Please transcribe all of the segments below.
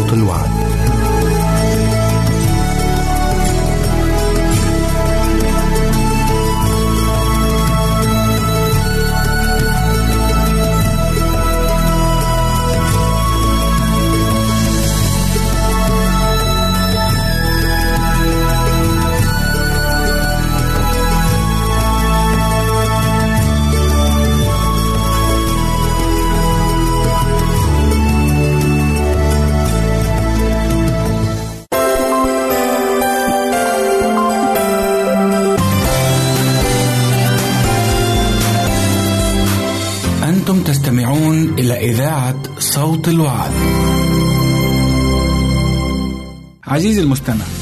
صوت الوعد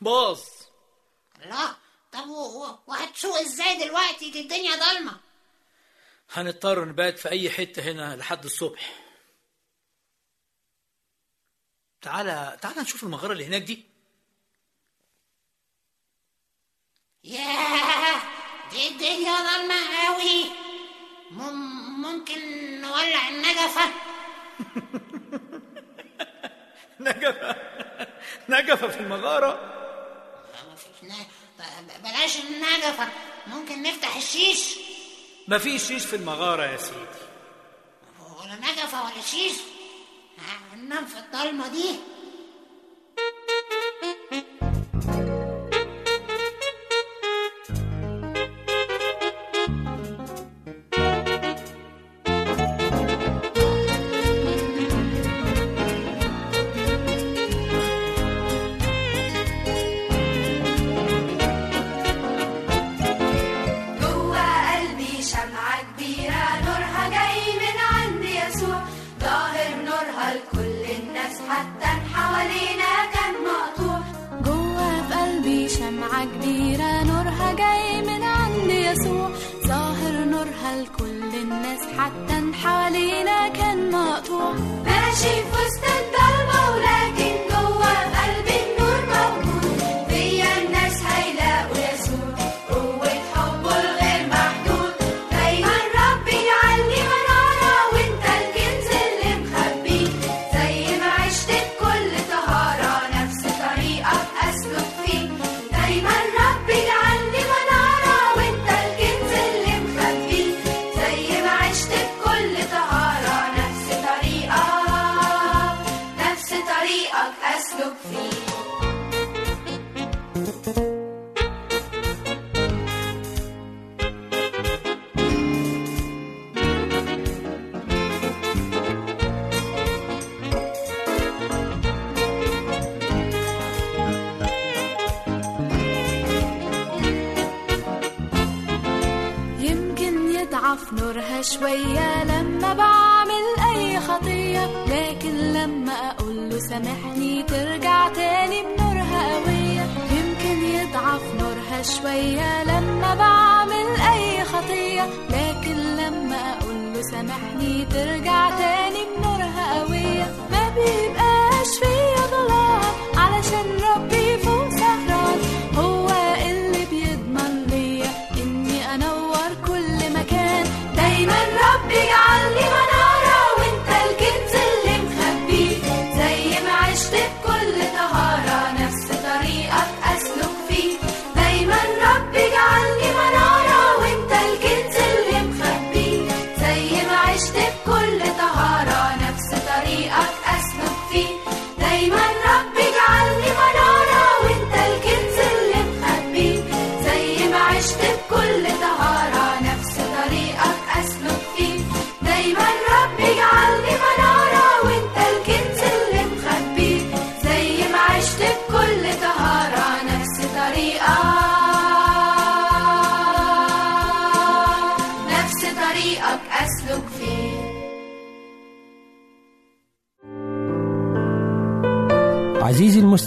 باظ لا طب وهتسوق إزاي دلوقتي؟ دي الدنيا ضلمة. هنضطر نبات في أي حتة هنا لحد الصبح. تعالى تعالى نشوف المغارة اللي هناك دي. ياه دي الدنيا ضلمة قوي مم ممكن نولع النجفة؟ نجفة. نجفة في ب- بلاش النجفه ممكن نفتح الشيش. مفيش شيش في المغارة يا سيدي. ولا نجفه ولا شيش. هننام في الضلمة دي. شوية لما بعمل أي خطية لكن لما أقول له سامحني ترجع تاني بنورها قوية. يمكن يضعف نورها شوية لما بعمل أي خطية لكن لما أقول له سامحني ترجع تاني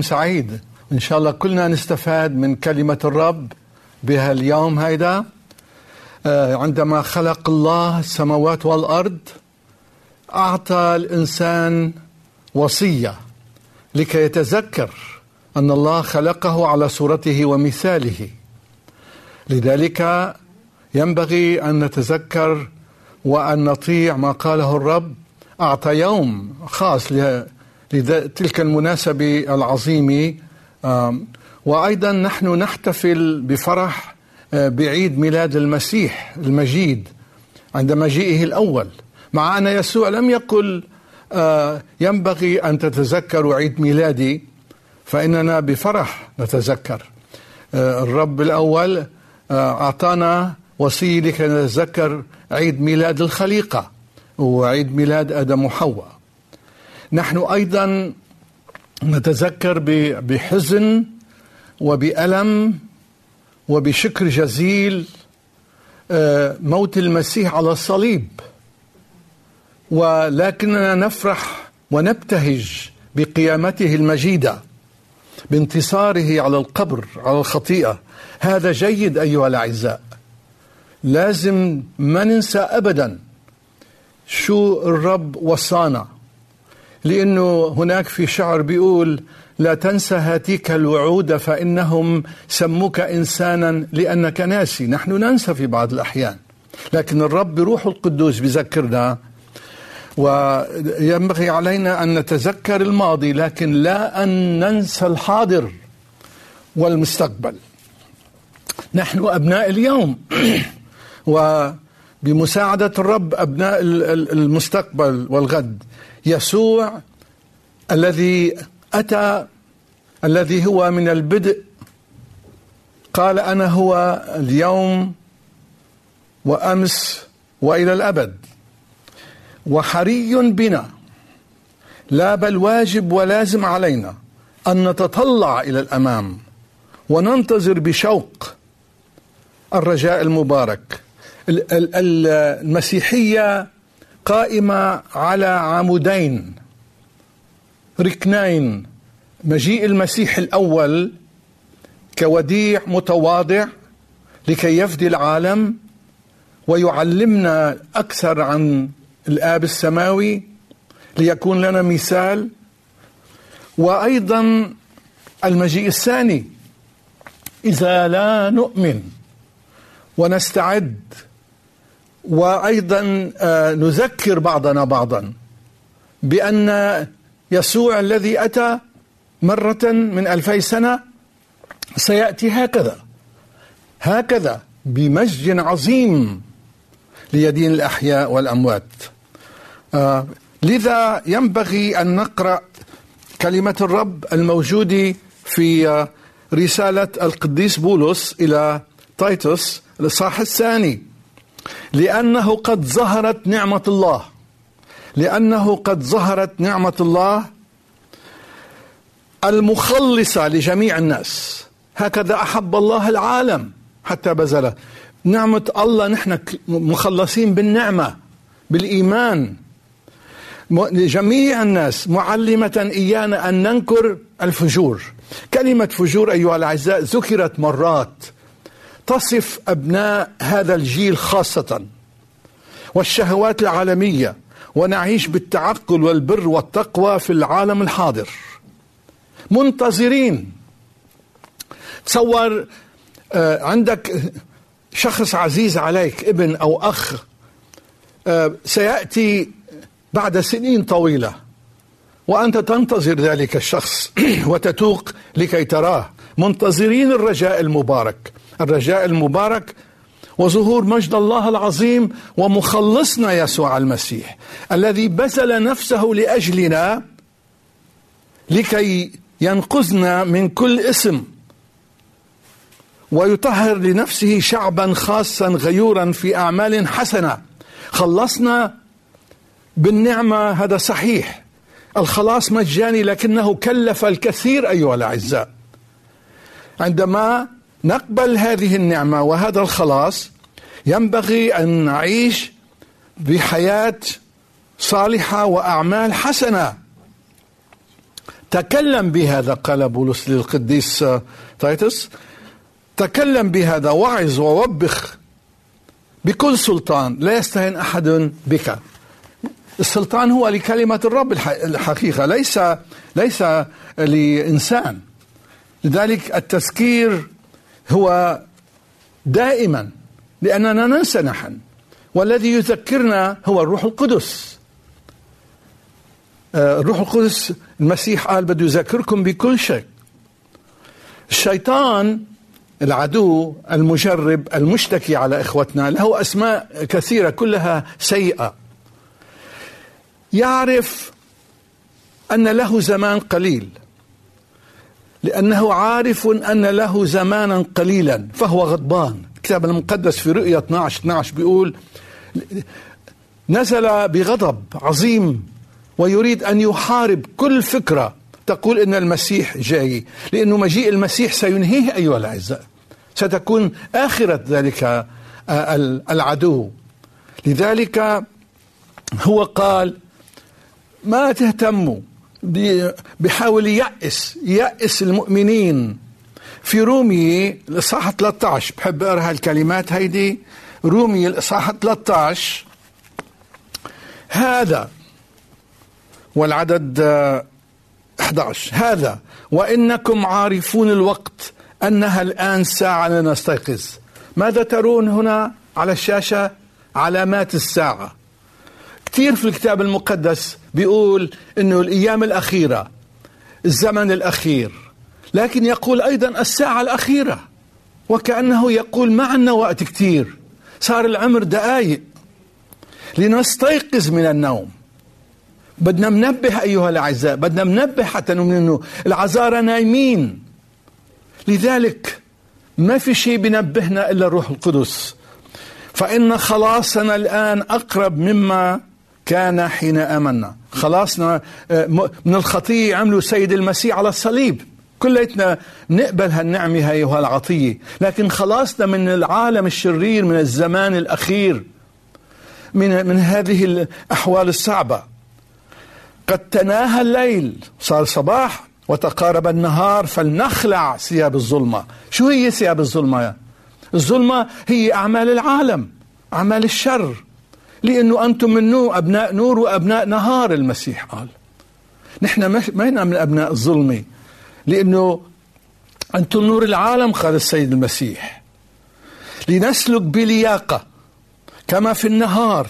نهاركم سعيد. إن شاء الله كلنا نستفاد من كلمة الرب بهاليوم هيدا. آه، عندما خلق الله السماوات والأرض أعطى الإنسان وصية لكي يتذكر أن الله خلقه على صورته ومثاله. لذلك ينبغي أن نتذكر وأن نطيع ما قاله الرب. أعطى يوم خاص لتلك المناسبة العظيمة وأيضا نحن نحتفل بفرح آه، بعيد ميلاد المسيح المجيد عند مجيئه الأول. مع أن يسوع لم يقل آه، ينبغي أن تتذكروا عيد ميلادي فإننا بفرح نتذكر. آه، الرب الأول أعطانا وصية لكي نتذكر عيد ميلاد الخليقة وعيد ميلاد آدم وحواء. نحن أيضا نتذكر بحزن وبألم وبشكر جزيل آه، موت المسيح على الصليب. ولكننا نفرح ونبتهج بقيامته المجيدة بانتصاره على القبر على الخطيئة. هذا جيد أيها الأعزاء. لازم ما ننسى ابدا شو الرب وصانا. لأنه هناك في شعر بيقول لا تنسى هاتيك الوعود فإنهم سموك إنسانا لأنك ناسي. نحن ننسى في بعض الأحيان. لكن الرب بروح القدوس بذكرنا وينبغي علينا أن نتذكر الماضي لكن لا أن ننسى الحاضر والمستقبل. نحن أبناء اليوم. وبمساعدة الرب ال- المستقبل والغد. يسوع الذي أتى الذي هو من البدء. قال أنا هو اليوم وأمس وإلى الأبد. وحري بنا. لا بل واجب ولازم علينا أن نتطلع إلى الأمام وننتظر بشوق الرجاء المبارك ال- ال- ال- المسيحية قائمة على عمودين ركنين مجيء المسيح الأول كوديع متواضع لكي يفدي العالم ويعلمنا أكثر عن الآب السماوي ليكون لنا مثال وأيضا المجيء الثاني إذا لا نؤمن ونستعد وأيضا آه، نذكر بعضنا بعضا بأن يسوع الذي أتى مرة من ألفي سنة سيأتي هكذا. هكذا بمجد عظيم ليدين الأحياء والأموات. آه لذا ينبغي أن نقرأ كلمة الرب الموجودة في آه رسالة القديس بولس إلى تيتوس الإصحاح الثاني. لأنه قد ظهرت نعمة الله. لأنه قد ظهرت نعمة الله المخلصة لجميع الناس. هكذا أحب الله العالم حتى بذل نعمة الله نحن مخلصين بالنعمة بالإيمان. م- لجميع الناس. معلمة إيانا أن ننكر الفجور. كلمة فجور أيها الأعزاء ذكرت مرات. تصف أبناء هذا الجيل خاصة والشهوات العالمية ونعيش بالتعقل والبر والتقوى في العالم الحاضر. منتظرين. تصور آه، عندك شخص عزيز عليك ابن أو أخ آه، سيأتي بعد سنين طويلة وأنت تنتظر ذلك الشخص وتتوق لكي تراه. منتظرين الرجاء المبارك. الرجاء المبارك وظهور مجد الله العظيم ومخلصنا يسوع المسيح الذي بذل نفسه لأجلنا لكي ينقذنا من كل اسم ويطهر لنفسه شعبا خاصا غيورا في أعمال حسنة. خلصنا بالنعمة هذا صحيح. الخلاص مجاني لكنه كلف الكثير أيها الأعزاء. عندما نقبل هذه النعمة وهذا الخلاص ينبغي أن نعيش بحياة صالحة وأعمال حسنة. تكلم بهذا قال بولس للقديس تيتس. تكلم بهذا وعظ ووبخ بكل سلطان. لا يستهن أحد بك. السلطان هو لكلمة الرب الحقيقة ليس ليس لإنسان. لذلك التذكير هو دائما لأننا ننسى نحن. والذي يذكرنا هو الروح القدس. آه، الروح القدس المسيح قال بده يذكركم بكل شيء. الشيطان العدو المجرب المشتكي على إخوتنا له أسماء كثيرة كلها سيئة. يعرف أن له زمان قليل. لأنه عارف أن له زمانا قليلا فهو غضبان. الكتاب المقدس في رؤيا 12 12 بيقول نزل بغضب عظيم ويريد أن يحارب كل فكرة تقول إن المسيح جاي. لأنه مجيء المسيح سينهيه أيها الأعزاء. ستكون آخرة ذلك آه، العدو. لذلك هو قال ما تهتموا بيحاول ييأس ييأس المؤمنين. في رومي الإصحاح 13 بحب أقرأ هالكلمات هيدي. رومي الإصحاح 13 هذا والعدد 11 هذا وإنكم عارفون الوقت أنها الآن ساعة لنستيقظ. ماذا ترون هنا على الشاشة؟ علامات الساعة. كثير في الكتاب المقدس بيقول إنه الأيام الأخيرة الزمن الأخير لكن يقول أيضا الساعة الأخيرة وكأنه يقول ما عندنا وقت كثير صار العمر دقائق لنستيقظ من النوم. بدنا منبه أيها الأعزاء بدنا منبه حتى إنه العذارى نايمين. لذلك ما في شيء بنبهنا إلا الروح القدس. فإن خلاصنا الآن أقرب مما كان حين آمنا. خلاصنا آه، من الخطيه عملوا السيد المسيح على الصليب. كليتنا نقبل هالنعمة هاي وهالعطية. لكن خلاصنا من العالم الشرير من الزمان الأخير من, من هذه الأحوال الصعبة. قد تناهى الليل صار صباح وتقارب النهار فلنخلع ثياب الظلمة. شو هي ثياب الظلمة؟ الظلمة هي أعمال العالم أعمال الشر. لأنه أنتم من نور أبناء نور وأبناء نهار المسيح قال. نحن ما من أبناء الظلمة. لأنه أنتم نور العالم قال السيد المسيح. لنسلك بلياقة كما في النهار.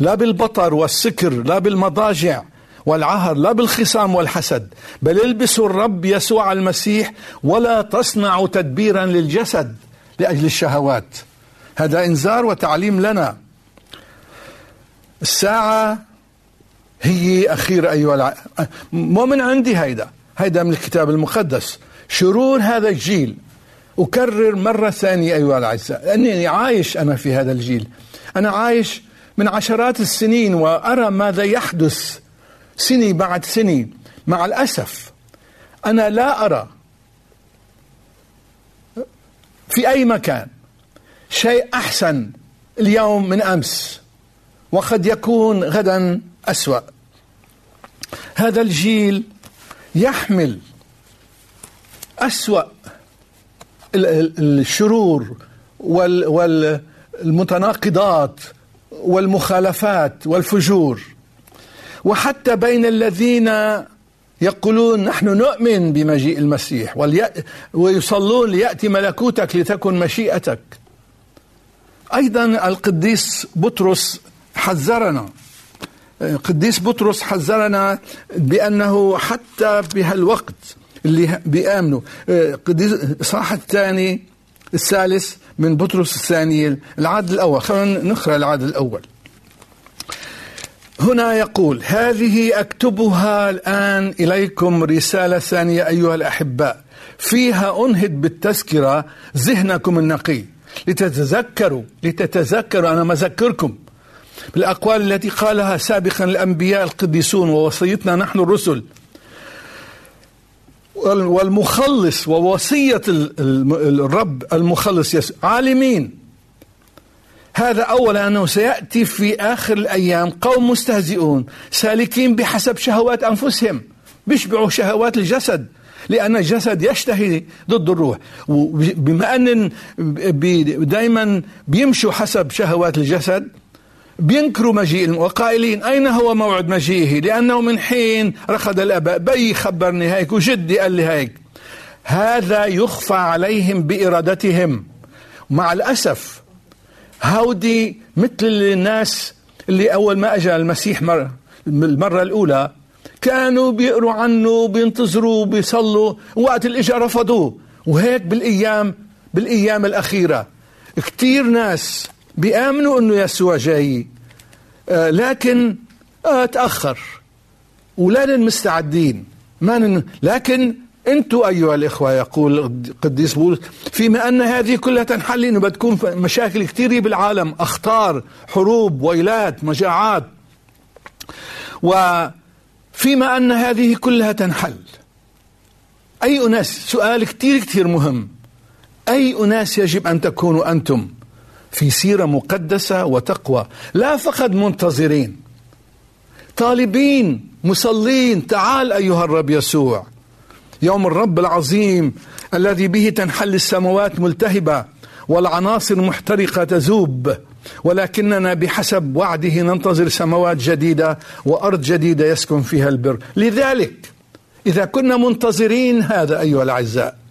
لا بالبطر والسكر لا بالمضاجع والعهر لا بالخصام والحسد بل البسوا الرب يسوع المسيح ولا تصنعوا تدبيرا للجسد لأجل الشهوات. هذا إنذار وتعليم لنا. الساعة هي أخيرة أيها الع... مو من عندي هيدا. هيدا من الكتاب المقدس. شرور هذا الجيل. أكرر مرة ثانية أيها الأعزاء. لأني عايش أنا في هذا الجيل. أنا عايش من عشرات السنين وأرى ماذا يحدث سنة بعد سنة مع الأسف أنا لا أرى في أي مكان شيء أحسن اليوم من أمس. وقد يكون غدا أسوأ هذا الجيل يحمل أسوأ الشرور والمتناقضات والمخالفات والفجور وحتى بين الذين يقولون نحن نؤمن بمجيء المسيح. ويصلون ليأتي ملكوتك لتكن مشيئتك أيضا القديس بطرس حذرنا. قديس بطرس حذرنا بأنه حتى بهالوقت اللي بيآمنوا. قديس الإصحاح الثاني الثالث من بطرس الثاني العدد الأول. خلينا نقرأ العدد الأول. هنا يقول هذه أكتبها الآن إليكم رسالة ثانية أيها الأحباء. فيها انهد بالتذكرة ذهنكم النقي. لتتذكروا لتتذكروا أنا مذكركم بالأقوال التي قالها سابقا الأنبياء القديسون ووصيتنا نحن الرسل. والمخلص ووصية الرب المخلص عالمين. هذا أولا أنه سيأتي في آخر الأيام قوم مستهزئون سالكين بحسب شهوات أنفسهم بيشبعوا شهوات الجسد لأن الجسد يشتهي ضد الروح. بما أن دائما بيمشوا حسب شهوات الجسد بينكروا مجيء وقائلين أين هو موعد مجيئه؟ لأنه من حين رخد الأباء بي خبرني هيك وجدي قال لي هيك. هذا يخفى عليهم بإرادتهم. مع الأسف هودي مثل الناس اللي أول ما اجى المسيح مرة المرة الأولى كانوا بيقروا عنه بينتظروا بيصلوا وقت اجى رفضوه. وهيك بالأيام بالأيام الأخيرة. كثير ناس بيامنوا انه يسوع جاي آه لكن آه تأخر. ولا مستعدين. ما. لكن أنتم أيها الإخوة يقول قديس بولس فيما أن هذه كلها تنحل إنه بتكون مشاكل كثيرة بالعالم. أخطار حروب ويلات مجاعات. وفيما أن هذه كلها تنحل. أي أناس؟ سؤال كثير كثير مهم. أي أناس يجب أن تكونوا أنتم؟ في سيرة مقدسة وتقوى. لا فقط منتظرين. طالبين مصلين تعال أيها الرب يسوع. يوم الرب العظيم الذي به تنحل السماوات ملتهبة والعناصر محترقة تذوب ولكننا بحسب وعده ننتظر سماوات جديدة وأرض جديدة يسكن فيها البر. لذلك إذا كنا منتظرين هذا أيها الأعزاء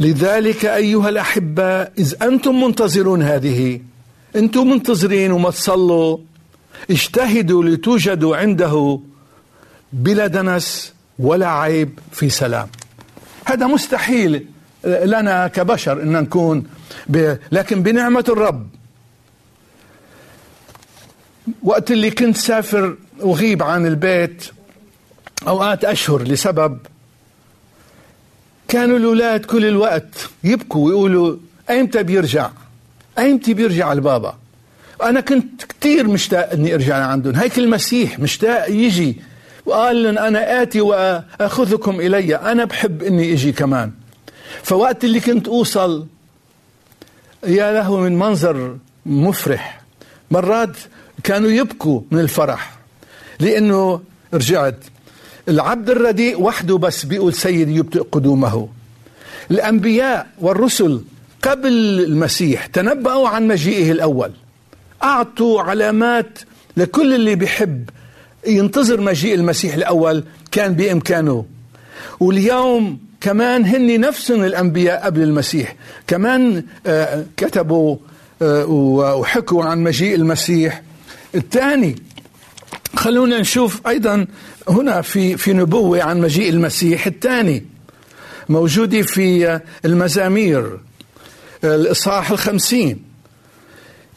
لذلك أيها الاحباء إذ أنتم منتظرون هذه أنتم منتظرين وما تصلوا اجتهدوا لتوجدوا عنده بلا دنس ولا عيب في سلام. هذا مستحيل لنا كبشر إن نكون ب... لكن بنعمة الرب. وقت اللي كنت سافر وغيب عن البيت أوقات أشهر لسبب كانوا الأولاد كل الوقت يبكوا ويقولوا أيمتى بيرجع؟ أيمتى بيرجع البابا؟ أنا كنت كثير مشتاق إني أرجع لعندهم. هيك المسيح مشتاق يجي وقال لهم أنا آتي وأخذكم إلي أنا بحب إني إجي كمان. فوقت اللي كنت أوصل يا له من منظر مفرح. مرات كانوا يبكوا من الفرح لأنه رجعت. العبد الرديء وحده بس بيقول سيدي يبطئ قدومه. الأنبياء والرسل قبل المسيح تنبأوا عن مجيئه الأول. أعطوا علامات لكل اللي بيحب ينتظر مجيء المسيح الأول كان بإمكانه. واليوم كمان هن نفسهم الأنبياء قبل المسيح. كمان آه كتبوا آه وحكوا عن مجيء المسيح. الثاني خلونا نشوف أيضا هنا في في نبوة عن مجيء المسيح الثاني موجودة في المزامير الإصحاح الخمسين.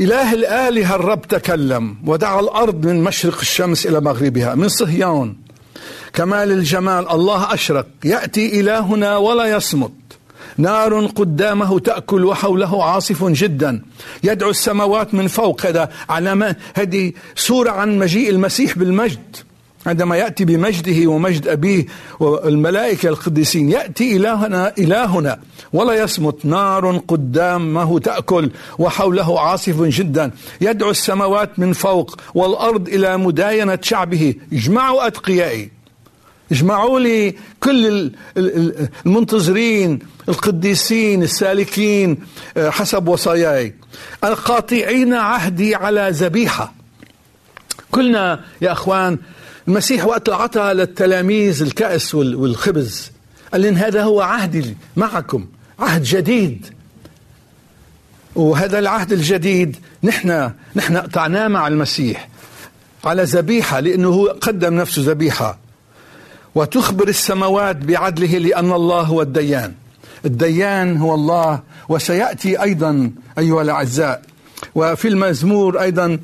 إله الآلهة الرب تكلم ودعا الأرض من مشرق الشمس إلى مغربها من صهيون. كمال الجمال الله أشرق يأتي إلهنا ولا يصمت. نار قدامه تأكل وحوله عاصف جدا. يدعو السماوات من فوق هذا علامة هذه صورة عن مجيء المسيح بالمجد. عندما يأتي بمجده ومجد أبيه والملائكة القديسين يأتي إلهنا إلهنا ولا يصمت نار قدامه تأكل وحوله عاصف جدا يدعو السماوات من فوق والأرض إلى مداينة شعبه. اجمعوا أتقيائي. اجمعوا لي كل المنتظرين القديسين السالكين حسب وصاياي. القاطعين عهدي على ذبيحة. كلنا يا أخوان المسيح وقت عطى للتلاميذ الكأس وال- والخبز قال لهم هذا هو عهدي معكم عهد جديد. وهذا العهد الجديد نحن نحن قطعناه مع المسيح على ذبيحة لأنه هو قدم نفسه ذبيحة. وتخبر السماوات بعدله لأن الله هو الديان. الديان هو الله وسيأتي أيضا أيها الأعزاء. وفي المزمور أيضا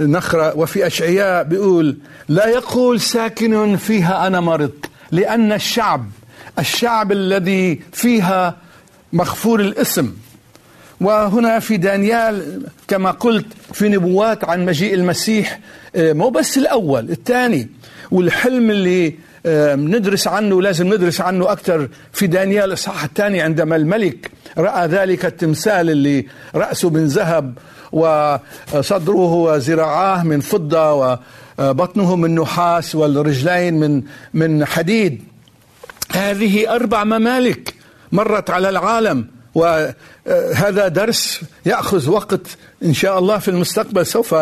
نقرا وفي أشعياء بيقول لا يقول ساكن فيها أنا مرضت لأن الشعب الشعب الذي فيها مغفور الاسم. وهنا في دانيال كما قلت في نبوات عن مجيء المسيح آه، مو بس الأول الثاني. والحلم اللي آه، ندرس عنه لازم ندرس عنه أكثر في دانيال الإصحاح الثاني عندما الملك رأى ذلك التمثال اللي رأسه من ذهب وصدره وذراعاه من فضة وبطنه من نحاس والرجلين من من حديد. هذه أربع ممالك مرت على العالم وهذا درس يأخذ وقت إن شاء الله في المستقبل سوف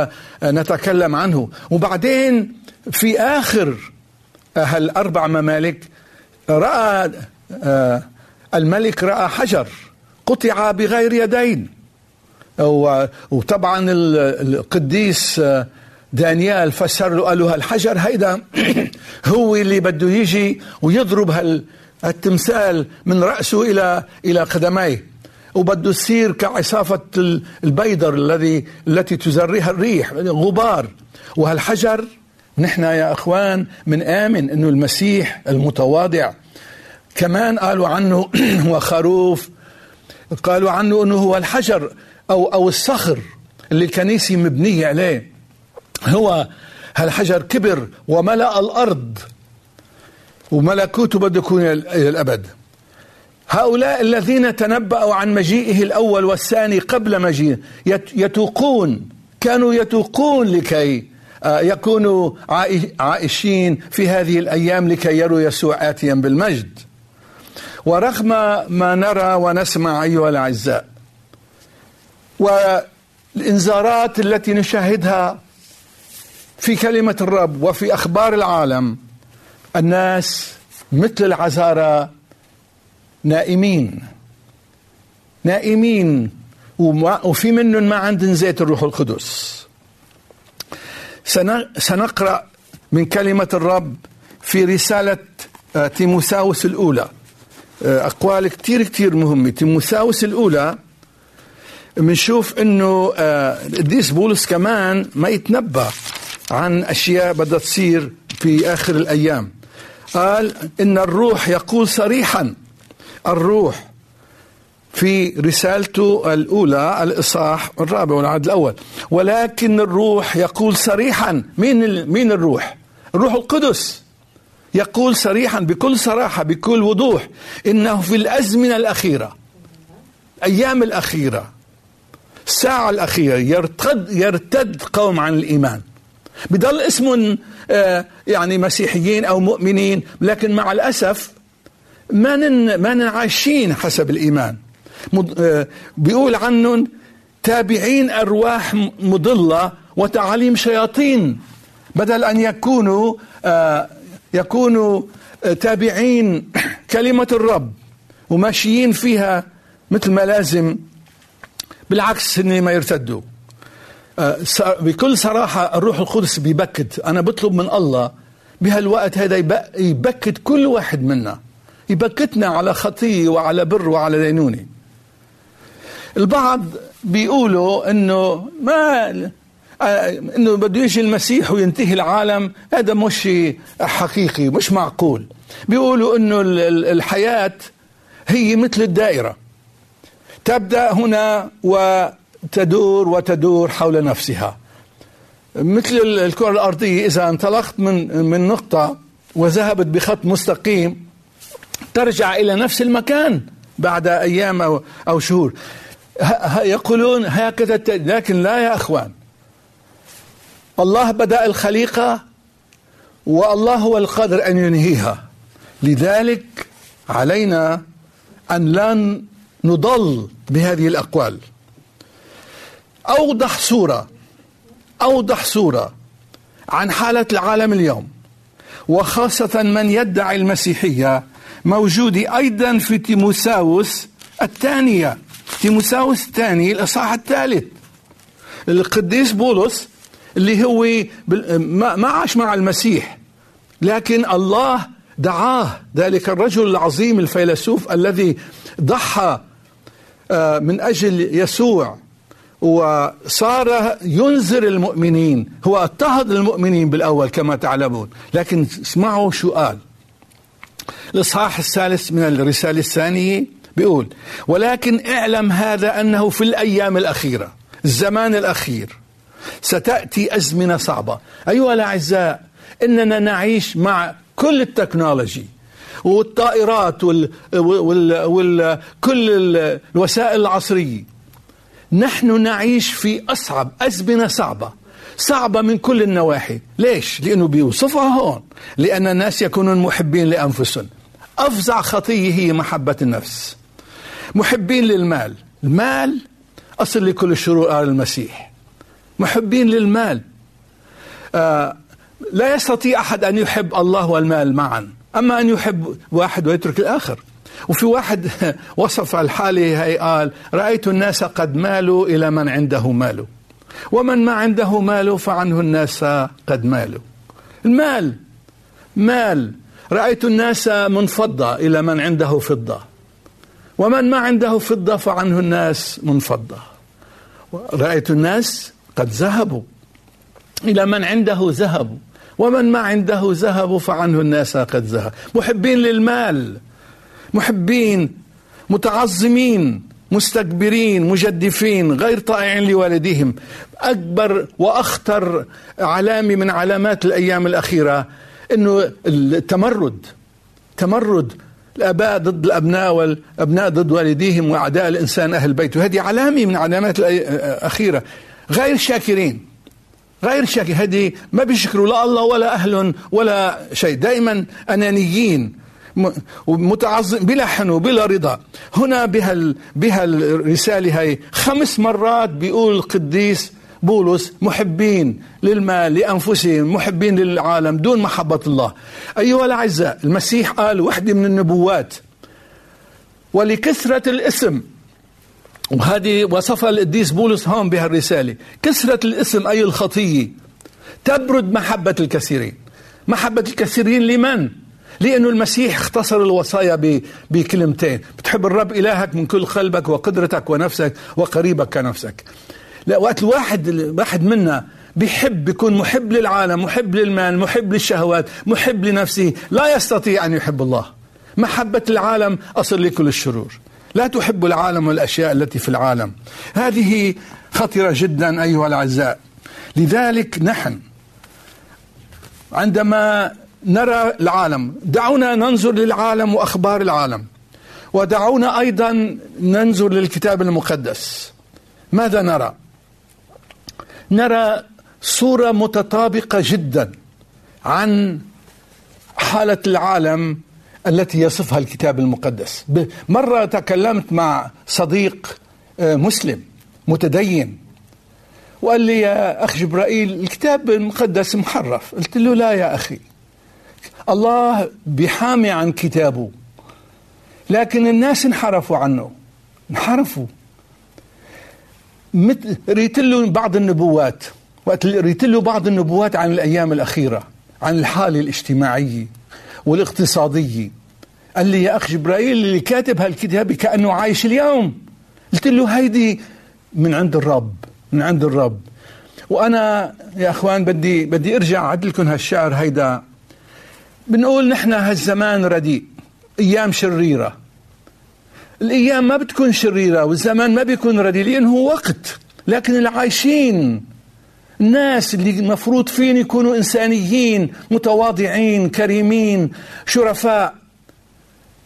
نتكلم عنه. وبعدين في آخر هالأربع ممالك رأى آه، الملك رأى حجر قطع بغير يدين. وطبعا ال- القديس آه، دانيال فسر له قال له هالحجر هيدا هو اللي بده يجي ويضرب هال التمثال من رأسه إلى إلى قدميه. وبده يصير كعصافة ال- البيدر الذي التي تزريها الريح غبار. وهالحجر نحن يا أخوان من آمن أنه المسيح المتواضع. كمان قالوا عنه هو خروف. قالوا عنه إنه هو الحجر أو أو الصخر اللي الكنيسه مبنيه عليه. هو هالحجر كبر وملأ الأرض. وملكوته بده يكون إلى الأبد. هؤلاء الذين تنبأوا عن مجيئه الأول والثاني قبل مجيئه يت- يتوقون كانوا يتوقون لكي آه، يكونوا عائ- عائشين في هذه الأيام لكي يروا يسوع آتيا بالمجد. ورغم ما نرى ونسمع أيها الأعزاء والإنذارات التي نشاهدها في كلمة الرب وفي أخبار العالم الناس مثل العذارى نائمين. نائمين وفي منهم ما عندهم زيت الروح القدس. سن- سنقرأ من كلمة الرب في رسالة آه، تيموساوس الأولى. آه، أقوال كتير كتير مهمة. تيموساوس الأولى بنشوف إنه آه، القديس بولس كمان ما يتنبأ عن أشياء بدها تصير في آخر الأيام. قال إن الروح يقول صريحا. الروح في رسالته الأولى الإصحاح الرابع والعدد الأول. ولكن الروح يقول صريحا. مين مين الروح؟ الروح القدس يقول صريحا بكل صراحة بكل وضوح. إنه في الأزمنة الأخيرة أيام الأخيرة. الساعة الأخيرة يرتد يرتد قوم عن الإيمان. بضل اسمهم آه، يعني مسيحيين أو مؤمنين لكن مع الأسف ما ما عايشين حسب الإيمان. آه، بيقول عنهم تابعين أرواح مضلة وتعاليم شياطين. بدل أن يكونوا آه، يكونوا تابعين كلمة الرب وماشيين فيها مثل ما لازم بالعكس هن ما يرتدوا ص- بكل صراحة الروح القدس بيبكت. أنا بطلب من الله بهالوقت هذا يب- يبكت كل واحد منا. يبكتنا على خطية وعلى بر وعلى دينونة البعض بيقولوا إنه ما آه، إنه بده يجي المسيح وينتهي العالم. هذا مش حقيقي مش معقول. بيقولوا إنه ال- ال- الحياة هي مثل الدائرة. تبدأ هنا وتدور وتدور حول نفسها. مثل ال- الكرة الأرضية إذا انطلقت من من نقطة وذهبت بخط مستقيم ترجع إلى نفس المكان بعد أيام أو أو شهور. يقولون هكذا لكن لا يا أخوان. الله بدأ الخليقة والله هو القادر أن ينهيها. لذلك علينا أن لا نضل بهذه الأقوال. أوضح صوره أوضح صوره عن حالة العالم اليوم. وخاصة من يدعي المسيحية موجود أيضا في تيموساوس الثانية. تيموساوس الثاني الإصحاح الثالث. القديس بولس اللي هو ما عاش مع المسيح لكن الله دعاه ذلك الرجل العظيم الفيلسوف الذي ضحى من أجل يسوع. وصار ينذر المؤمنين. هو اضطهد المؤمنين بالأول كما تعلمون. لكن اسمعوا شو قال الإصحاح الثالث من الرسالة الثانية بيقول ولكن اعلم هذا أنه في الأيام الأخيرة الزمان الأخير ستأتي أزمنة صعبة. أيها الأعزاء إننا نعيش مع كل التكنولوجي. والطائرات وال, وال, وال كل ال- الوسائل العصرية. نحن نعيش في أصعب أزمنة صعبة. صعبة من كل النواحي. ليش؟ لأنه بيوصفها هون. لأن الناس يكونون محبين لأنفسهم. افظع خطية هي محبة النفس. محبين للمال. المال أصل لكل الشرور قال المسيح. محبين للمال. آه لا يستطيع أحد أن يحب الله والمال معا. أما أن يحب واحد ويترك الآخر. وفي واحد وصف الحالة هي قال رأيت الناس قد مالوا إلى من عنده مال. ومن ما عنده مال فعنه الناس قد مالوا. المال مال. رأيت الناس من فضه إلى من عنده فضة. ومن ما عنده فضة فعنه الناس من فضه رأيت الناس قد ذهبوا. إلى من عنده ذهب. ومن ما عنده ذهب فعنه الناس قد ذهب. محبين للمال محبين متعظمين مستكبرين مجدفين غير طائعين لوالديهم. أكبر وأخطر علامة من علامات الأيام الأخيرة أنه التمرد تمرد الآباء ضد الأبناء والأبناء ضد والديهم وأعداء الإنسان أهل البيت وهذه علامة من علامات الأخيرة غير شاكرين. غير شاكر هذه ما بيشكروا لا الله ولا أهل ولا شيء. دائما أنانيين ومتعظم بلا حنو بلا رضا. هنا بها بها الرسالة هي خمس مرات بيقول القديس بولس محبين للمال لأنفسهم محبين للعالم دون محبة الله. أيها الأعزاء المسيح قال وحدة من النبوات. ولكثرة الاسم. وهذه وصفها القديس بولس هون بهالرسالة. كثرة الاسم أي الخطية. تبرد محبة الكثيرين. محبة الكثيرين لمن؟ لأنه المسيح اختصر الوصايا بكلمتين. بتحب الرب إلهك من كل قلبك وقدرتك ونفسك وقريبك كنفسك. لا وقت الواحد الواحد منا بيحب بيكون محب للعالم محب للمال محب للشهوات محب لنفسه لا يستطيع أن يحب الله. محبة العالم أصل لكل الشرور. لا تحب العالم والأشياء التي في العالم. هذه خطرة جدا أيها الأعزاء. لذلك نحن عندما نرى العالم دعونا ننظر للعالم وأخبار العالم. ودعونا أيضا ننظر للكتاب المقدس. ماذا نرى؟ نرى صورة متطابقة جدا عن حالة العالم التي يصفها الكتاب المقدس. مرة تكلمت مع صديق آه، مسلم متدين وقال لي يا أخ جبرائيل الكتاب المقدس محرف. قلت له لا يا أخي الله بيحامي عن كتابه لكن الناس انحرفوا عنه. انحرفوا. ريت له بعض النبوات وقت ريت له بعض النبوات عن الأيام الأخيرة عن الحالة الاجتماعية. والاقتصادية. قال لي يا أخ جبرائيل اللي كاتب هالكتاب كأنه عايش اليوم. قلت له هيدي من عند الرب من عند الرب. وأنا يا أخوان بدي بدي أرجع أعد لكم هالشعر هيدا. بنقول نحن هالزمان رديء أيام شريرة. الأيام ما بتكون شريرة والزمان ما بيكون رديء لأنه هو وقت لكن العايشين الناس اللي المفروض فين يكونوا إنسانيين متواضعين كريمين شرفاء.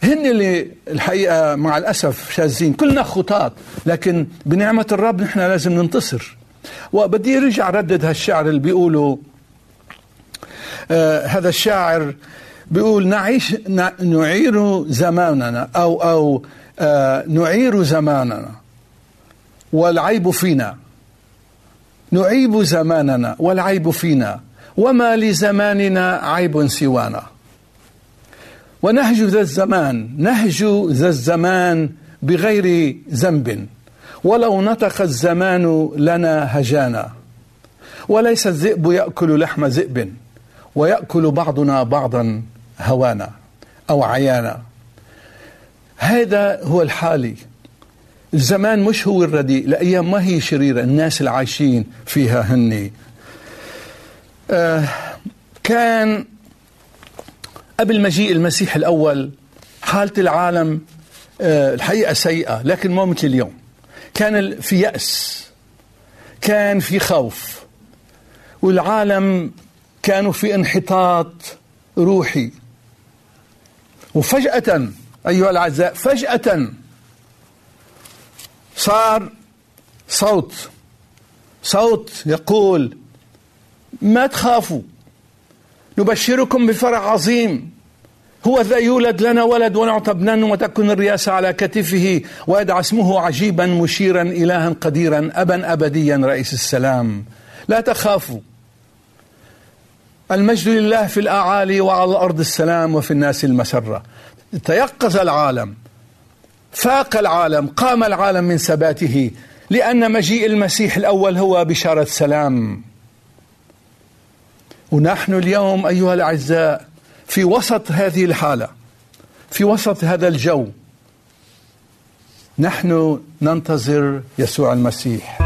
هن اللي الحقيقة مع الأسف شاذين. كلنا خطاط لكن بنعمة الرب نحن لازم ننتصر. وبدي أرجع ردد هالشعر اللي بيقولوا آه هذا الشاعر بيقول نعيش نع- نعير زماننا أو أو آه نعير زماننا والعيب فينا. نعيب زماننا والعيب فينا وما لزماننا عيب سوانا. ونهج ذا الزمان نهج ذا الزمان بغير ذنب. ولو نطق الزمان لنا هجانا. وليس الذئب يأكل لحم ذئب ويأكل بعضنا بعضا هوانا أو عيانا. هذا هو الحالي. الزمان مش هو الرديء الأيام ما هي شريرة الناس العايشين فيها هني. آه كان قبل مجيء المسيح الأول حالة العالم آه الحقيقة سيئة لكن مو مثل اليوم. كان في يأس كان في خوف والعالم كانوا في انحطاط روحي. وفجأة أيها الأعزاء فجأة صار صوت. صوت يقول ما تخافوا نبشركم بفرح عظيم. هو ذا يولد لنا ولد ونعطى ابنا وتكون الرياسة على كتفه ويدعى اسمه عجيبا مشيرا إلها قديرا أبا أبديا رئيس السلام. لا تخافوا. المجد لله في الأعالي وعلى الأرض السلام وفي الناس المسرة. تيقظ العالم. فاق العالم قام العالم من ثباته لأن مجيء المسيح الأول هو بشارة سلام. ونحن اليوم أيها الأعزاء في وسط هذه الحالة في وسط هذا الجو نحن ننتظر يسوع المسيح.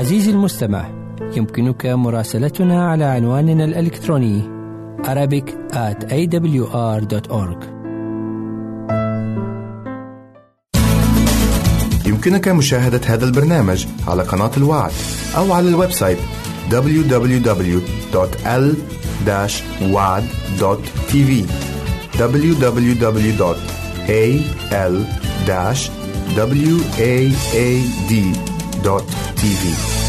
عزيزي المستمع يمكنك مراسلتنا على عنواننا الإلكتروني Arabic at awr.org يمكنك مشاهدة هذا البرنامج على قناة الوعد أو على ال website www.l-wad.tv www.al-waad.tv twtv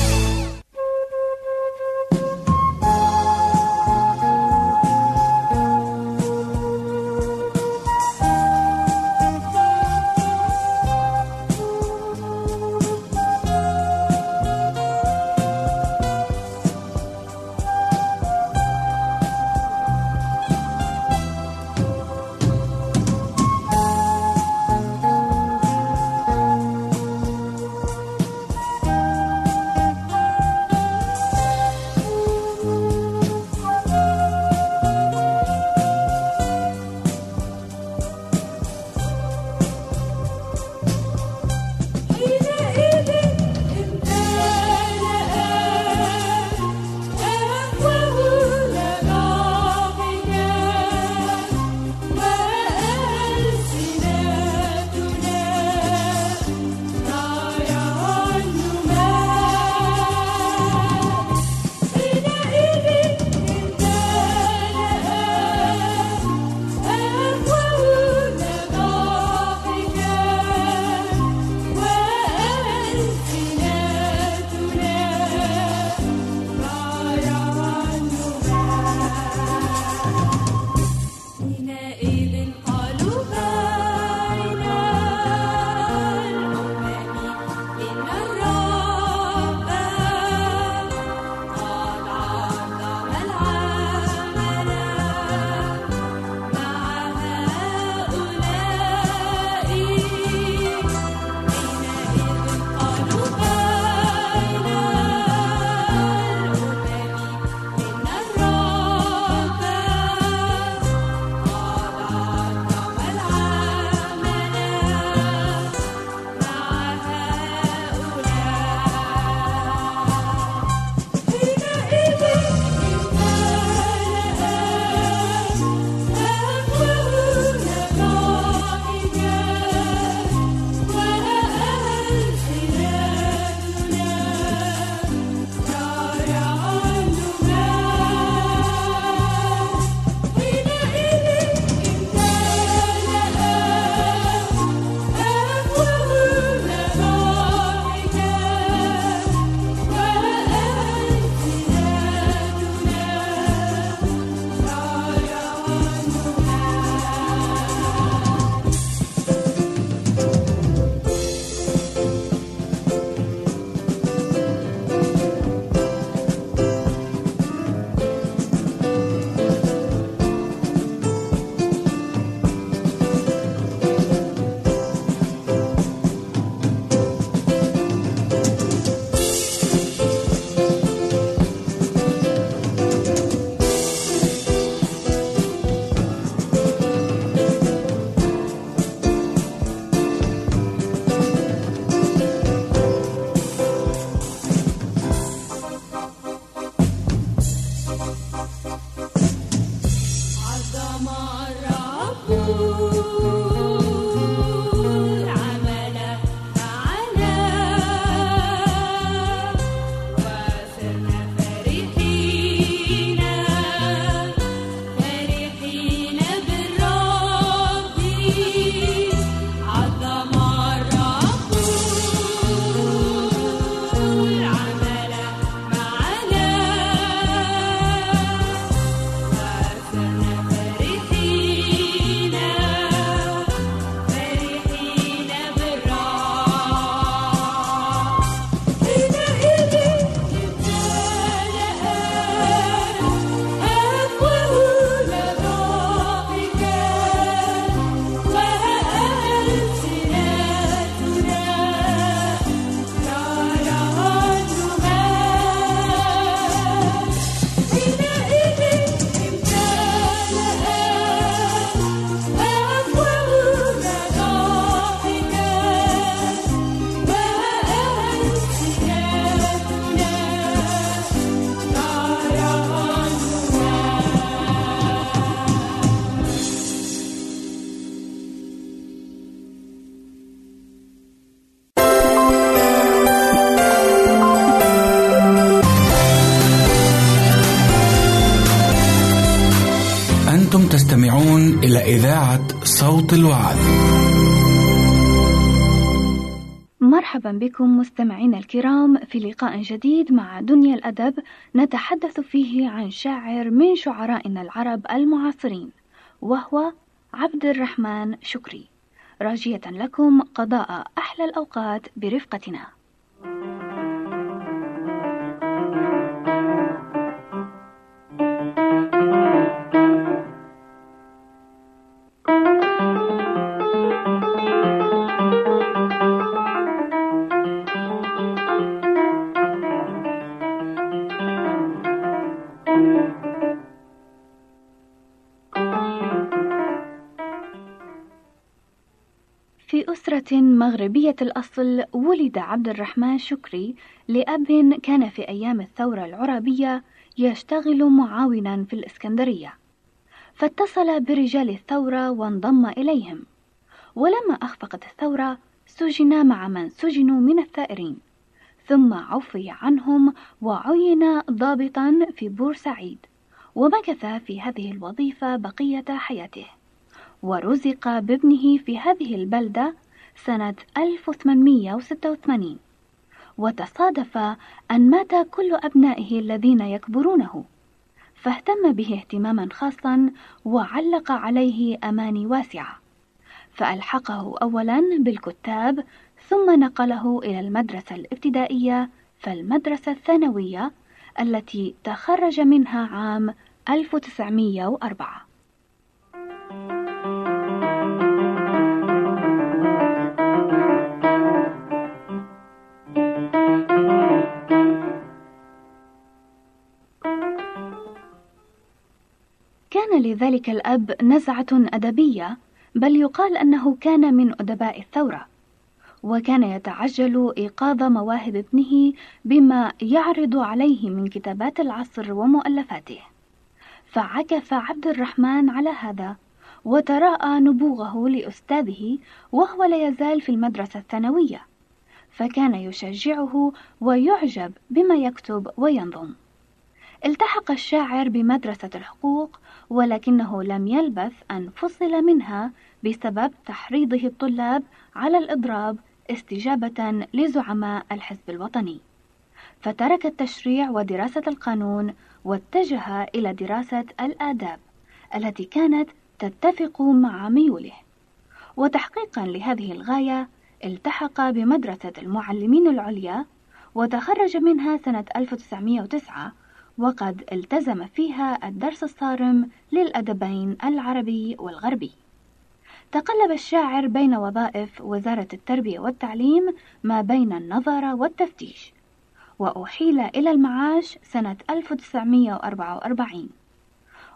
إذاعة صوت الوعد. مرحبا بكم مستمعينا الكرام في لقاء جديد مع دنيا الأدب نتحدث فيه عن شاعر من شعرائنا العرب المعاصرين وهو عبد الرحمن شكري راجية لكم قضاء أحلى الأوقات برفقتنا مغربية الأصل ولد عبد الرحمن شكري لأب كان في أيام الثورة العرابية يشتغل معاونا في الإسكندرية. فاتصل برجال الثورة وانضم إليهم. ولما أخفقت الثورة سجن مع من سجنوا من الثائرين. ثم عفي عنهم وعين ضابطا في بورسعيد. ومكث في هذه الوظيفة بقية حياته. ورزق بابنه في هذه البلدة سنة 1886 وتصادف أن مات كل أبنائه الذين يكبرونه. فاهتم به اهتماما خاصا وعلق عليه أماني واسعة. فألحقه أولا بالكتاب ثم نقله إلى المدرسة الابتدائية فالمدرسة الثانوية التي تخرج منها عام 1904 لذلك الأب نزعة أدبية بل يقال أنه كان من أدباء الثورة وكان يتعجل إيقاظ مواهب ابنه بما يعرض عليه من كتابات العصر ومؤلفاته. فعكف عبد الرحمن على هذا وتراءى نبوغه لأستاذه وهو لا يزال في المدرسة الثانوية فكان يشجعه ويعجب بما يكتب وينظم. التحق الشاعر بمدرسة الحقوق ولكنه لم يلبث أن فصل منها بسبب تحريضه الطلاب على الإضراب استجابة لزعماء الحزب الوطني. فترك التشريع ودراسة القانون واتجه إلى دراسة الآداب التي كانت تتفق مع ميوله. وتحقيقا لهذه الغاية التحق بمدرسة المعلمين العليا وتخرج منها سنة 1909 وقد التزم فيها الدرس الصارم للأدبين العربي والغربي. تقلب الشاعر بين وظائف وزارة التربية والتعليم ما بين النظر والتفتيش، وأحيل إلى المعاش سنة 1944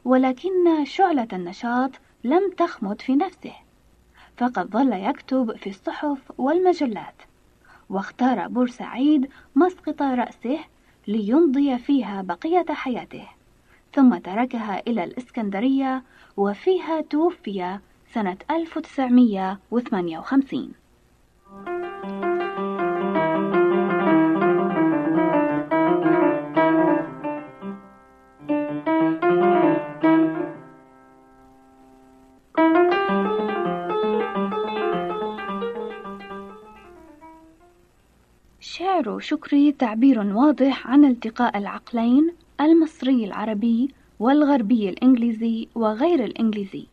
ولكن شعلة النشاط لم تخمد في نفسه فقد ظل يكتب في الصحف والمجلات واختار بورسعيد مسقط رأسه ليمضي فيها بقية حياته ثم تركها إلى الإسكندرية وفيها توفي سنة 1958 شعر شكري تعبير واضح عن التقاء العقلين المصري العربي والغربي الإنجليزي وغير الإنجليزي.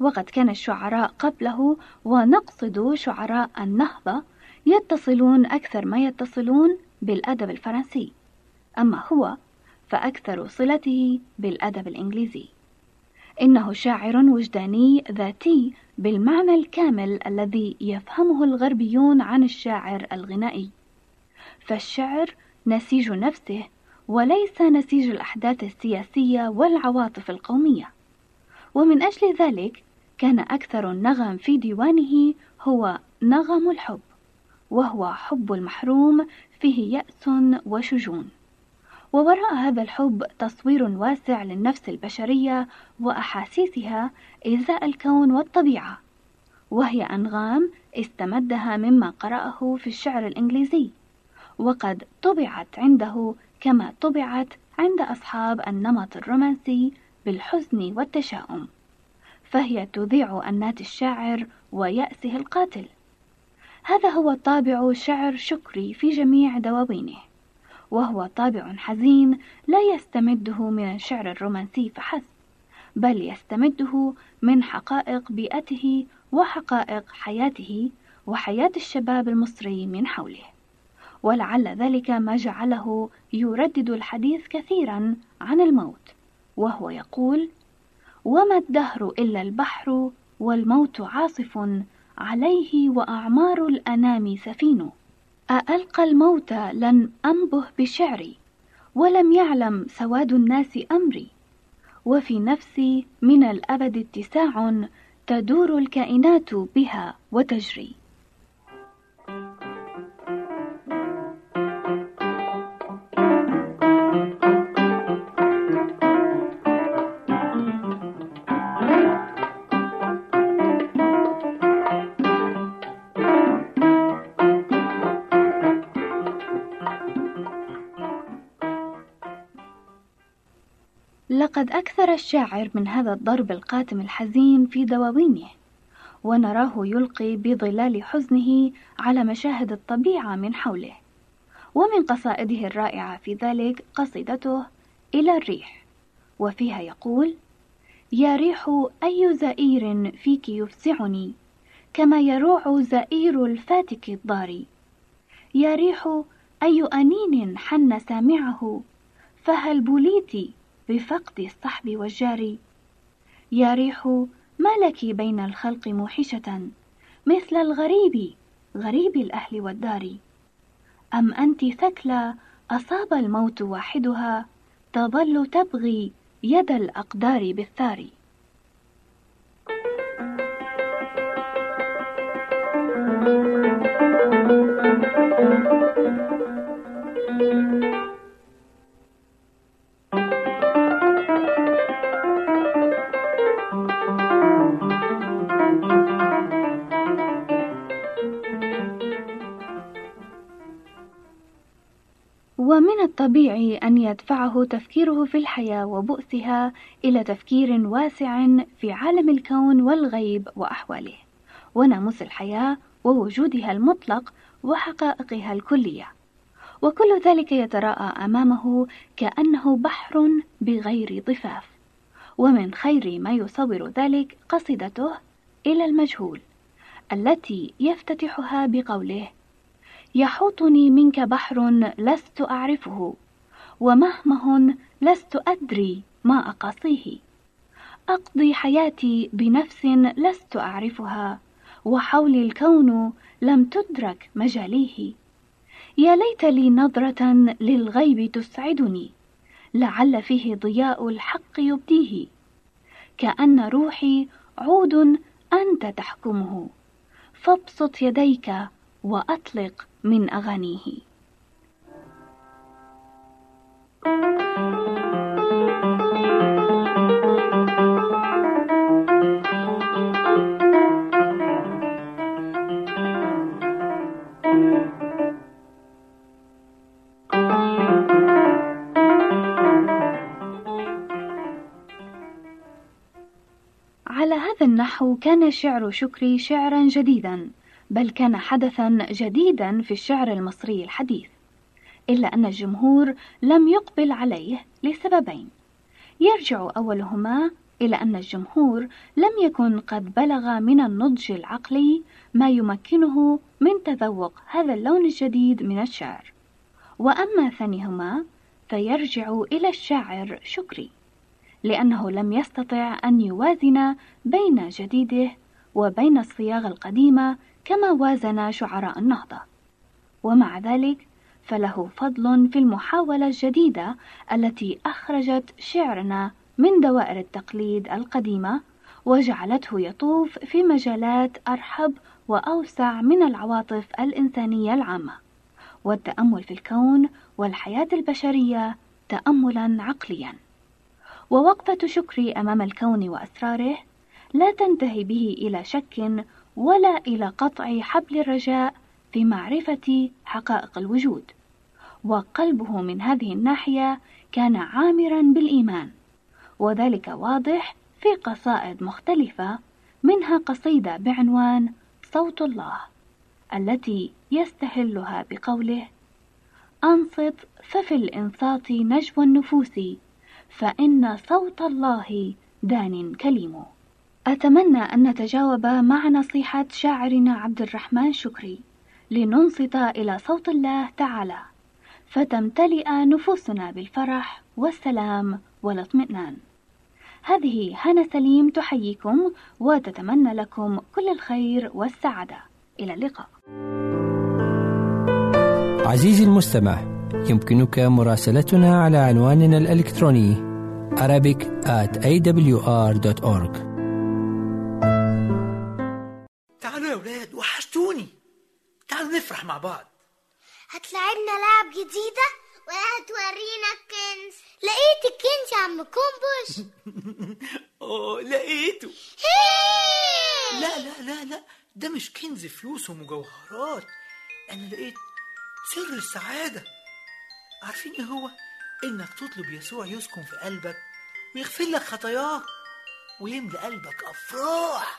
وقد كان الشعراء قبله ونقصد شعراء النهضة يتصلون أكثر ما يتصلون بالأدب الفرنسي. أما هو فأكثر صلته بالأدب الإنجليزي. إنه شاعر وجداني ذاتي بالمعنى الكامل الذي يفهمه الغربيون عن الشاعر الغنائي. فالشعر نسيج نفسه وليس نسيج الأحداث السياسية والعواطف القومية. ومن أجل ذلك كان أكثر النغم في ديوانه هو نغم الحب وهو حب المحروم فيه يأس وشجون. ووراء هذا الحب تصوير واسع للنفس البشرية وأحاسيسها إزاء الكون والطبيعة وهي أنغام استمدها مما قرأه في الشعر الإنجليزي. وقد طبعت عنده كما طبعت عند أصحاب النمط الرومانسي بالحزن والتشاؤم فهي تذيع أنات الشاعر ويأسه القاتل. هذا هو طابع شعر شكري في جميع دواوينه وهو طابع حزين لا يستمده من الشعر الرومانسي فحسب بل يستمده من حقائق بيئته وحقائق حياته وحياة الشباب المصري من حوله. ولعل ذلك ما جعله يردد الحديث كثيرا عن الموت وهو يقول وما الدهر إلا البحر والموت عاصف عليه وأعمار الأنام سفين. أألقى الموت لن أنبه بشعري ولم يعلم سواد الناس أمري. وفي نفسي من الأبد اتساع تدور الكائنات بها وتجري. لقد أكثر الشاعر من هذا الضرب القاتم الحزين في دواوينه ونراه يلقي بظلال حزنه على مشاهد الطبيعة من حوله ومن قصائده الرائعة في ذلك قصيدته إلى الريح وفيها يقول يا ريح أي زئير فيك يفزعني كما يروع زئير الفاتك الضاري يا ريح أي أنين حن سامعه فهل بليت بفقد الصحب والجار يا ريح ما لك بين الخلق موحشة؟ مثل الغريب غريب الأهل والدار. أم أنت ثكلى أصاب الموت واحدها تظل تبغي يد الأقدار بالثار. ومن الطبيعي أن يدفعه تفكيره في الحياة وبؤسها إلى تفكير واسع في عالم الكون والغيب وأحواله، وناموس الحياة ووجودها المطلق وحقائقها الكلية، وكل ذلك يتراءى أمامه كأنه بحر بغير ضفاف، ومن خير ما يصور ذلك قصيدته إلى المجهول، التي يفتتحها بقوله: يحوطني منك بحر لست أعرفه ومهمه لست أدري ما أقاصيه. أقضي حياتي بنفس لست أعرفها وحولي الكون لم تدرك مجاليه. يا ليت لي نظرة للغيب تسعدني لعل فيه ضياء الحق يبديه. كأن روحي عود أنت تحكمه فابسط يديك وأطلق من أغانيه. على هذا النحو كان شعر شكري شعرا جديدا. بل كان حدثا جديدا في الشعر المصري الحديث إلا أن الجمهور لم يقبل عليه لسببين. يرجع أولهما إلى أن الجمهور لم يكن قد بلغ من النضج العقلي ما يمكنه من تذوق هذا اللون الجديد من الشعر. وأما ثانيهما فيرجع إلى الشاعر شكري لأنه لم يستطع أن يوازن بين جديده وبين الصياغة القديمة كما وازن شعراء النهضة. ومع ذلك فله فضل في المحاولة الجديدة التي أخرجت شعرنا من دوائر التقليد القديمة وجعلته يطوف في مجالات أرحب وأوسع من العواطف الإنسانية العامة. والتأمل في الكون والحياة البشرية تأملا عقليا. ووقفة شكري أمام الكون وأسراره لا تنتهي به إلى شك ولا إلى قطع حبل الرجاء في معرفة حقائق الوجود. وقلبه من هذه الناحية كان عامرا بالإيمان. وذلك واضح في قصائد مختلفة منها قصيدة بعنوان صوت الله التي يستهلها بقوله أنصت ففي الإنصات نجوى النفوس فإن صوت الله دان كليم. أتمنى أن نتجاوب مع نصيحة شاعرنا عبد الرحمن شكري. لننصت إلى صوت الله تعالى. فتمتلئ نفوسنا بالفرح والسلام والاطمئنان. هذه هنا سليم تحييكم وتتمنى لكم كل الخير والسعادة. إلى اللقاء. عزيزي المستمع يمكنك مراسلتنا على عنواننا الإلكتروني Arabic at awr.org تعالوا نفرح مع بعض. هتلعبنا لعب جديدة؟ ولا هتورينا الكنز لقيت الكنز يا عم كومبوش. آه لقيته! لا لا لا لا. ده مش كنز فلوس ومجوهرات. أنا لقيت سر السعادة. عارفين إيه هو؟ إنك تطلب يسوع يسكن في قلبك ويغفر لك خطاياك ويملى قلبك أفراح.